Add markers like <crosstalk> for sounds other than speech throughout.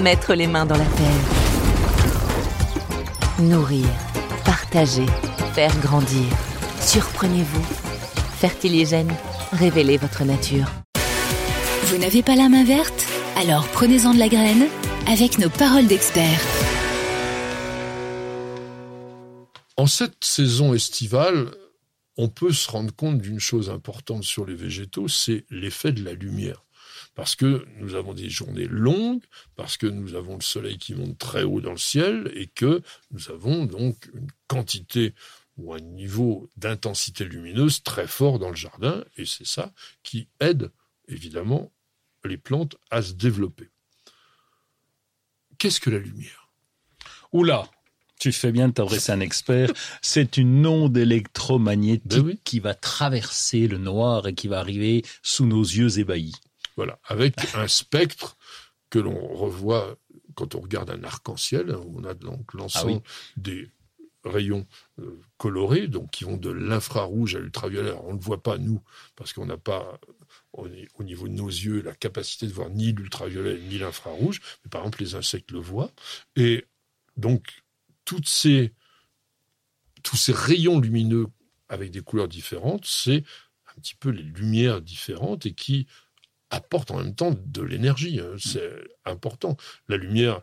Mettre les mains dans la terre. Nourrir, partager, faire grandir. Surprenez-vous. Fertiligène, révélez votre nature. Vous n'avez pas la main verte? Alors prenez-en de la graine avec nos paroles d'experts. En cette saison estivale, on peut se rendre compte d'une chose importante sur les végétaux, c'est l'effet de la lumière. Parce que nous avons des journées longues, parce que nous avons le soleil qui monte très haut dans le ciel et que nous avons donc une quantité ou un niveau d'intensité lumineuse très fort dans le jardin et c'est ça qui aide évidemment les plantes à se développer. Qu'est-ce que la lumière? Oula, tu fais bien de t'adresser à un expert. C'est une onde électromagnétique Ben oui. qui va traverser le noir et qui va arriver sous nos yeux ébahis. Voilà, avec un spectre que l'on revoit quand on regarde un arc-en-ciel. hein, où On a donc l'ensemble Ah des rayons euh, colorés, donc qui vont de l'infrarouge à l'ultraviolet. On ne le voit pas, nous, parce qu'on n'a pas, on est- au niveau de nos yeux, la capacité de voir ni l'ultraviolet ni l'infrarouge. Mais par exemple, les insectes le voient. Et donc, toutes ces, tous ces rayons lumineux avec des couleurs différentes, c'est un petit peu les lumières différentes et qui apportent en même temps de l'énergie. hein. C'est important. La lumière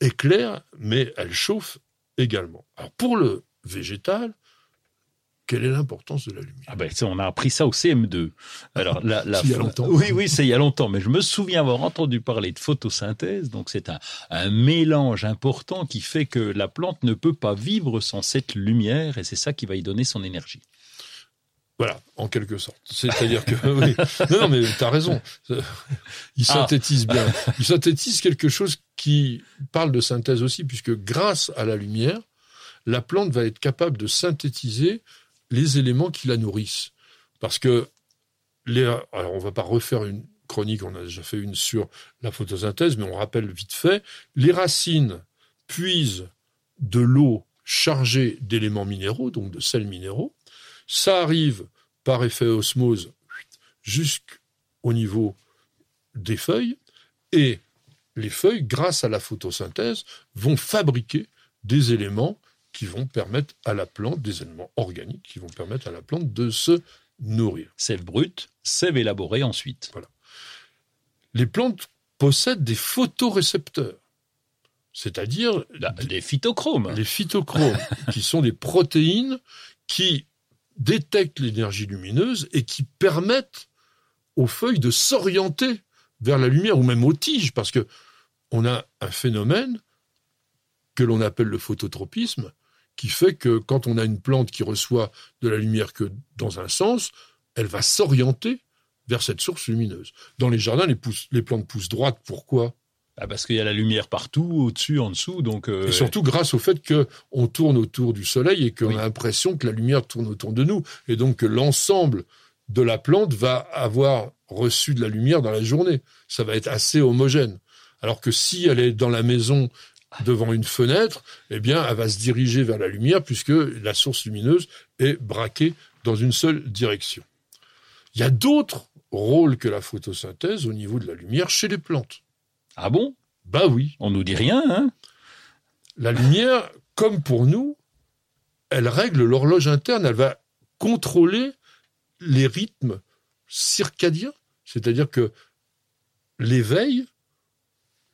éclaire, mais elle chauffe également. Alors pour le végétal, quelle est l'importance de la lumière? Ah ben, on a appris ça au CM2. Alors, la, la, C'est <laughs> il y a longtemps. Oui, oui, c'est il y a longtemps. Mais je me souviens avoir entendu parler de photosynthèse. Donc, c'est un, un mélange important qui fait que la plante ne peut pas vivre sans cette lumière et c'est ça qui va y donner son énergie. Voilà, en quelque sorte. C'est-à-dire que <laughs> oui. non, non, mais tu as raison. Il Ah. synthétise bien. Il synthétise quelque chose qui parle de synthèse aussi, puisque grâce à la lumière, la plante va être capable de synthétiser les éléments qui la nourrissent. Parce que les, alors on va pas refaire une chronique, on a déjà fait une sur la photosynthèse, mais on rappelle vite fait, les racines puisent de l'eau chargée d'éléments minéraux, donc de sels minéraux. Ça arrive par effet osmose jusqu'au niveau des feuilles, et les feuilles, grâce à la photosynthèse, vont fabriquer des éléments qui vont permettre à la plante, des éléments organiques, qui vont permettre à la plante de se nourrir. Sève brute, sève élaborée ensuite. Les plantes possèdent des photorécepteurs, c'est-à-dire les phytochromes. les phytochromes, <laughs> qui sont des protéines qui détectent l'énergie lumineuse et qui permettent aux feuilles de s'orienter vers la lumière ou même aux tiges, parce que on a un phénomène que l'on appelle le phototropisme, qui fait que quand on a une plante qui reçoit de la lumière que dans un sens, elle va s'orienter vers cette source lumineuse. Dans les jardins, les, les plantes poussent droites. Pourquoi? Ah, parce qu'il y a la lumière partout, au-dessus, en dessous. Donc, euh, Et surtout grâce au fait que on tourne autour du soleil et qu'on Oui. a l'impression que la lumière tourne autour de nous. Et donc que l'ensemble de la plante va avoir reçu de la lumière dans la journée. Ça va être assez homogène. Alors que si elle est dans la maison devant une fenêtre, eh bien, elle va se diriger vers la lumière puisque la source lumineuse est braquée dans une seule direction. Il y a d'autres rôles que la photosynthèse au niveau de la lumière chez les plantes. Ah bon? Bah oui. On nous dit rien, hein La lumière, comme pour nous, elle règle l'horloge interne, elle va contrôler les rythmes circadiens, c'est-à-dire que l'éveil,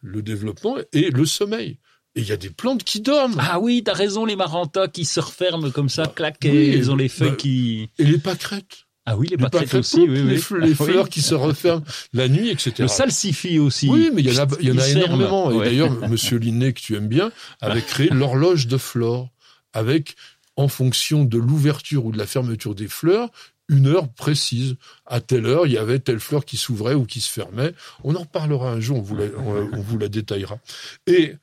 le développement et le sommeil. Et il y a des plantes qui dorment. Ah oui, t'as raison, les marantas qui se referment comme ça, Bah, oui, et ils ont les feuilles bah, qui... Et les pâquerettes. Ah oui, les pâquerettes aussi, oui, oui. les, Oui. fleurs qui se referment la nuit, etc. Le salsifis aussi. Oui, mais il y en a, il y en a Ils ferment. énormément. Et d'ailleurs, Monsieur Linné, que tu aimes bien, avait créé l'horloge de flore, avec, en fonction de l'ouverture ou de la fermeture des fleurs, une heure précise. À telle heure, il y avait telle fleur qui s'ouvrait ou qui se fermait. On en reparlera un jour, on vous la, on vous la détaillera. Et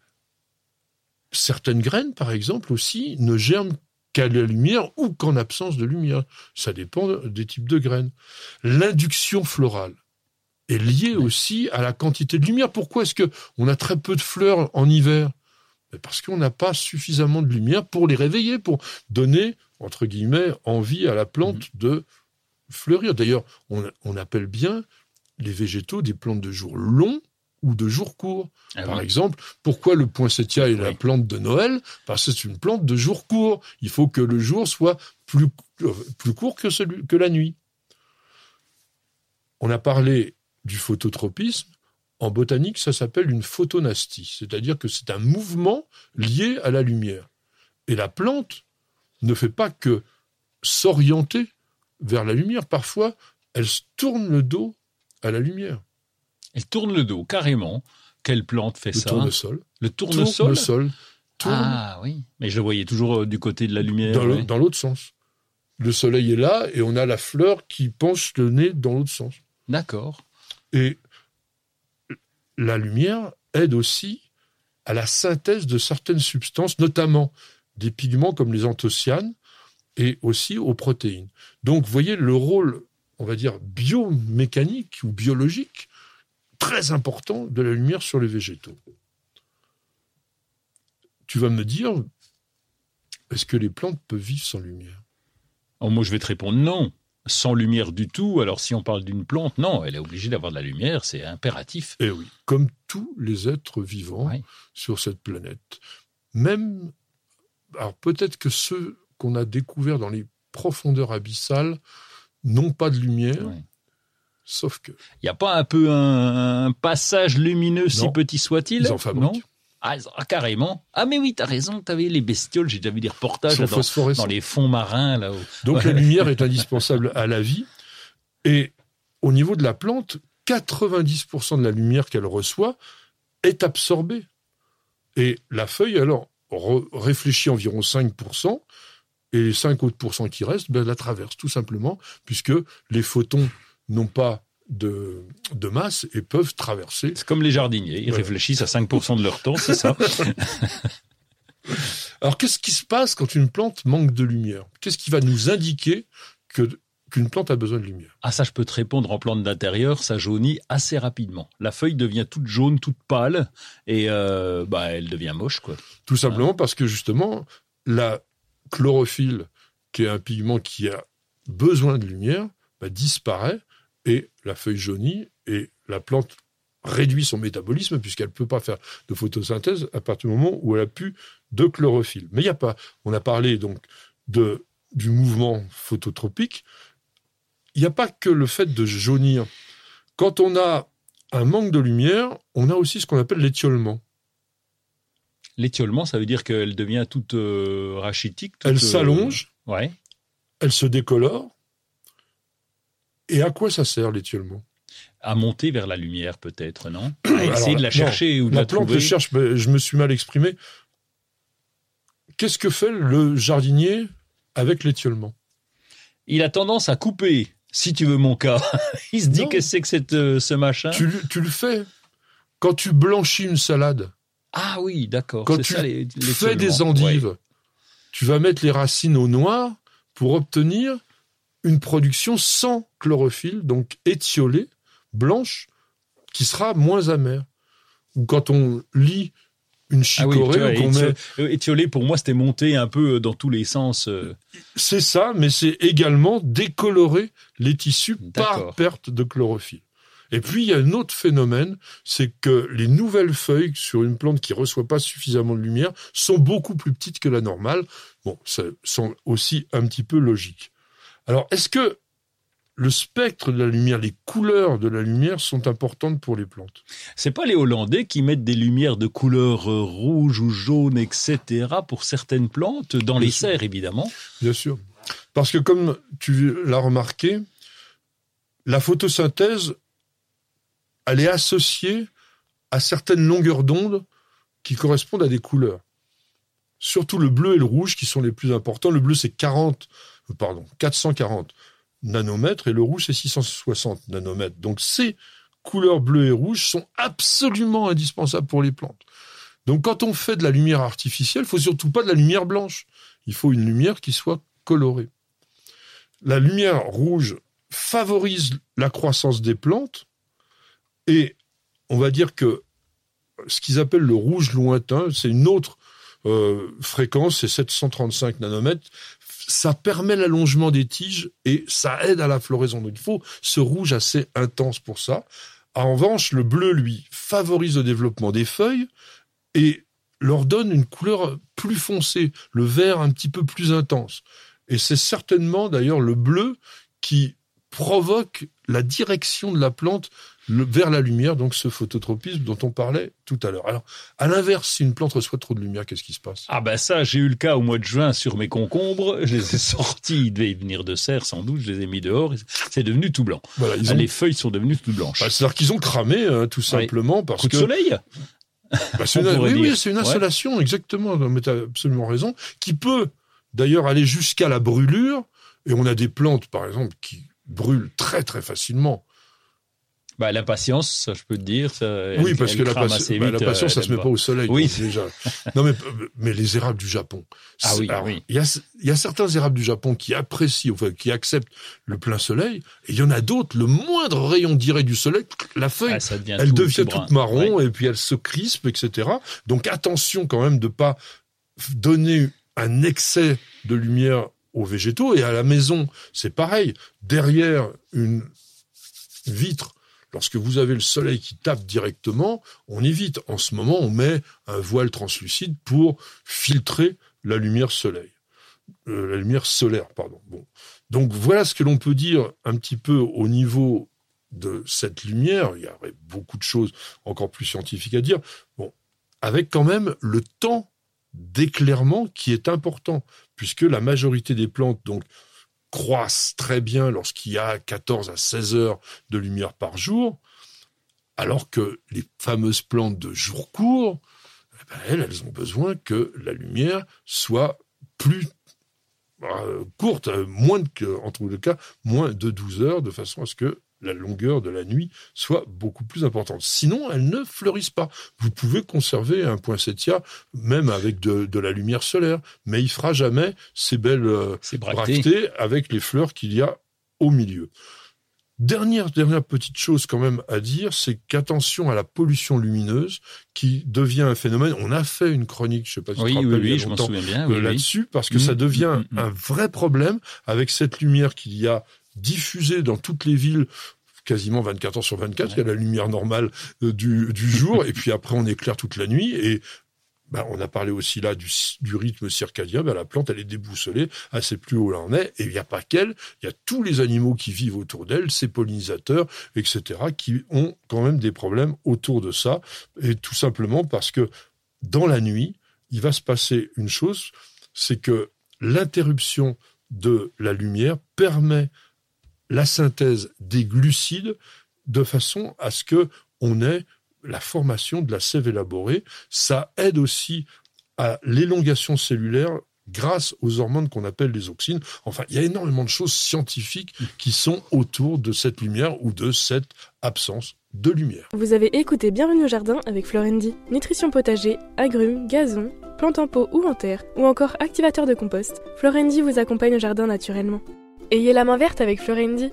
certaines graines, par exemple, aussi, ne germent qu'à la lumière ou qu'en absence de lumière. Ça dépend des types de graines. L'induction florale est liée aussi à la quantité de lumière. Pourquoi est-ce que on a très peu de fleurs en hiver? Parce qu'on n'a pas suffisamment de lumière pour les réveiller, pour donner entre guillemets envie à la plante mmh. de fleurir. D'ailleurs, on, on appelle bien les végétaux des plantes de jour longs ou de jours courts. Ah Par exemple, pourquoi le poinsettia est la plante de Noël? Parce que c'est une plante de jour court. Il faut que le jour soit plus, euh, plus court que, celui, que la nuit. On a parlé du phototropisme. En botanique, ça s'appelle une photonastie, c'est-à-dire que c'est un mouvement lié à la lumière. Et la plante ne fait pas que s'orienter vers la lumière. Parfois, elle tourne le dos à la lumière. Elle tourne le dos, carrément. Quelle plante fait ça Le tournesol. Le tournesol Tournesol. Ah oui, mais je le voyais toujours euh, du côté de la lumière. Dans l'autre sens. Le soleil est là et on a la fleur qui penche le nez dans l'autre sens. D'accord. Et la lumière aide aussi à la synthèse de certaines substances, notamment des pigments comme les anthocyanes et aussi aux protéines. Donc, vous voyez le rôle, on va dire, biomécanique ou biologique très important de la lumière sur les végétaux. Tu vas me dire, est-ce que les plantes peuvent vivre sans lumière? Oh, Moi, je vais te répondre non. Sans lumière du tout. Alors, si on parle d'une plante, non, elle est obligée d'avoir de la lumière, c'est impératif. Eh oui, comme tous les êtres vivants sur cette planète. Même, alors peut-être que ceux qu'on a découverts dans les profondeurs abyssales n'ont pas de lumière, Sauf que. Il n'y a pas un peu un, passage lumineux, si petit soit-il Ils en fabriquent. Non ah, ah, carrément. Ah, mais oui, t'as raison, t'avais les bestioles, j'ai déjà vu des reportages dans, les fonds marins, là-haut. Donc <laughs> la lumière est indispensable à la vie. Et au niveau de la plante, 90% de la lumière qu'elle reçoit est absorbée. Et la feuille, alors, réfléchit environ 5%, et les 5 autres qui restent, ben, la traverse, tout simplement, puisque les photons n'ont pas de, de, masse et peuvent traverser. C'est comme les jardiniers, ils réfléchissent à 5% de leur temps, c'est ça <laughs> Alors qu'est-ce qui se passe quand une plante manque de lumière? Qu'est-ce qui va nous indiquer que qu'une plante a besoin de lumière? Ah ça je peux te répondre en plante d'intérieur, ça jaunit assez rapidement. La feuille devient toute jaune, toute pâle et euh, bah elle devient moche quoi. Tout simplement parce que justement la chlorophylle qui est un pigment qui a besoin de lumière bah, disparaît et la feuille jaunit et la plante réduit son métabolisme puisqu'elle ne peut pas faire de photosynthèse à partir du moment où elle a plus de chlorophylle. Mais il n'y a pas. On a parlé donc de, du mouvement phototropique. Il n'y a pas que le fait de jaunir. Quand on a un manque de lumière, on a aussi ce qu'on appelle l'étiolement. L'étiolement, ça veut dire qu'elle devient toute euh, rachitique. elle s'allonge. Euh, ouais. Elle se décolore. Et à quoi ça sert l'étiolement à monter vers la lumière, peut-être, non? <clears throat> À essayer de la chercher ou de la, la plante cherche, je me suis mal exprimé. Qu'est-ce que fait le jardinier avec l'étiolement Il a tendance à couper, si tu veux mon cas. <laughs> Il se dit que c'est que cette, euh, ce machin? Tu, le fais. Quand tu blanchis une salade. Ah oui, d'accord. Quand tu fais des endives, tu vas mettre les racines au noir pour obtenir une production sans chlorophylle, donc étiolée, blanche, qui sera moins amère. Ou quand on lit une ah chicorée qu'on met... Euh, étiolée, pour moi, c'était monté un peu euh, dans tous les sens. Euh. C'est ça, mais c'est également décolorer les tissus par perte de chlorophylle. Et puis, il y a un autre phénomène, c'est que les nouvelles feuilles sur une plante qui reçoit pas suffisamment de lumière sont beaucoup plus petites que la normale. Bon, ça sont aussi un petit peu logiques. Alors, est-ce que le spectre de la lumière, les couleurs de la lumière sont importantes pour les plantes? C'est pas les Hollandais qui mettent des lumières de couleur euh, rouge ou jaune, etc. pour certaines plantes, dans les serres évidemment. Bien sûr. Parce que comme tu l'as remarqué, la photosynthèse, elle est associée à certaines longueurs d'onde qui correspondent à des couleurs. Surtout le bleu et le rouge qui sont les plus importants. Le bleu, c'est 40 pardon, 440 nanomètres et le rouge c'est 660 nanomètres. Donc ces couleurs bleues et rouges sont absolument indispensables pour les plantes. Donc quand on fait de la lumière artificielle, il faut surtout pas de la lumière blanche. Il faut une lumière qui soit colorée. La lumière rouge favorise la croissance des plantes et on va dire que ce qu'ils appellent le rouge lointain, c'est une autre euh, fréquence, c'est 735 nanomètres. Ça permet l'allongement des tiges et ça aide à la floraison. Donc il faut ce rouge assez intense pour ça. En revanche, le bleu, lui, favorise le développement des feuilles et leur donne une couleur plus foncée, le vert un petit peu plus intense. Et c'est certainement d'ailleurs le bleu qui provoque la direction de la plante vers la lumière, donc ce phototropisme dont on parlait tout à l'heure. Alors, à l'inverse, si une plante reçoit trop de lumière, qu'est-ce qui se passe? Ah ben ça, j'ai eu le cas au mois de juin sur mes concombres. Je les ai sortis, ils devaient venir de serre sans doute. Je les ai mis dehors. C'est devenu tout blanc. Voilà, ils Les feuilles sont devenues tout blanches. Bah, C'est-à-dire qu'ils ont cramé, hein, tout simplement, parce Coup de soleil? Bah, une, oui, oui, c'est une installation, exactement. Mais tu as absolument raison, qui peut d'ailleurs aller jusqu'à la brûlure. Et on a des plantes, par exemple, qui brûlent très très facilement. Bah, l'impatience, je peux te dire. Ça, oui, parce que la, bah, la, patience, ça se met pas au soleil. Oui, déjà. <laughs> non, mais, mais les érables du Japon. Ah oui, oui. Il y a, y a certains érables du Japon qui apprécient, enfin, qui acceptent le plein soleil, et il y en a d'autres, le moindre rayon direct du soleil, la feuille, ah, elle devient toute marron, et puis elle se crispe, etc. Donc attention quand même de pas donner un excès de lumière aux végétaux, et à la maison, c'est pareil. Derrière une vitre, Lorsque vous avez le soleil qui tape directement, on évite. En ce moment, on met un voile translucide pour filtrer la lumière soleil. Euh, la lumière solaire, pardon. Bon. Donc voilà ce que l'on peut dire un petit peu au niveau de cette lumière. Il y aurait beaucoup de choses encore plus scientifiques à dire. Avec quand même le temps d'éclairement qui est important, puisque la majorité des plantes, donc croissent très bien lorsqu'il y a 14 à 16 heures de lumière par jour, alors que les fameuses plantes de jour court, eh ben, elles, elles ont besoin que la lumière soit plus euh, courte, moins que, en tout cas, moins de 12 heures, de façon à ce que la longueur de la nuit soit beaucoup plus importante. Sinon, elles ne fleurissent pas. Vous pouvez conserver un poinsettia même avec de, la lumière solaire, mais il fera jamais ces belles euh, bractées avec les fleurs qu'il y a au milieu. Dernière, dernière petite chose quand même à dire, c'est qu'attention à la pollution lumineuse qui devient un phénomène. On a fait une chronique, je sais pas si oui, tu te rappelles, oui, oui, bien, euh, là-dessus, parce que ça mmh, devient mmh, mmh, un vrai problème avec cette lumière qu'il y a diffusée dans toutes les villes quasiment 24 heures sur 24, il y a la lumière normale euh, du, du jour, et puis après on éclaire toute la nuit, et ben, on a parlé aussi là du, du rythme circadien. Ben, la plante, elle est déboussolée, elle sait plus en est. Et il n'y a pas qu'elle, il y a tous les animaux qui vivent autour d'elle, ses pollinisateurs, etc., qui ont quand même des problèmes autour de ça. Et tout simplement parce que dans la nuit, il va se passer une chose, c'est que l'interruption de la lumière permet la synthèse des glucides de façon à ce que on ait la formation de la sève élaborée. Ça aide aussi à l'élongation cellulaire grâce aux hormones qu'on appelle les auxines. Enfin, il y a énormément de choses scientifiques qui sont autour de cette lumière ou de cette absence de lumière. Vous avez écouté Bienvenue au jardin avec Florendi. Nutrition potager, agrumes, gazon, plantes en pot ou en terre, ou encore activateur de compost, Florendi vous accompagne au jardin naturellement. Ayez la main verte avec Florendi.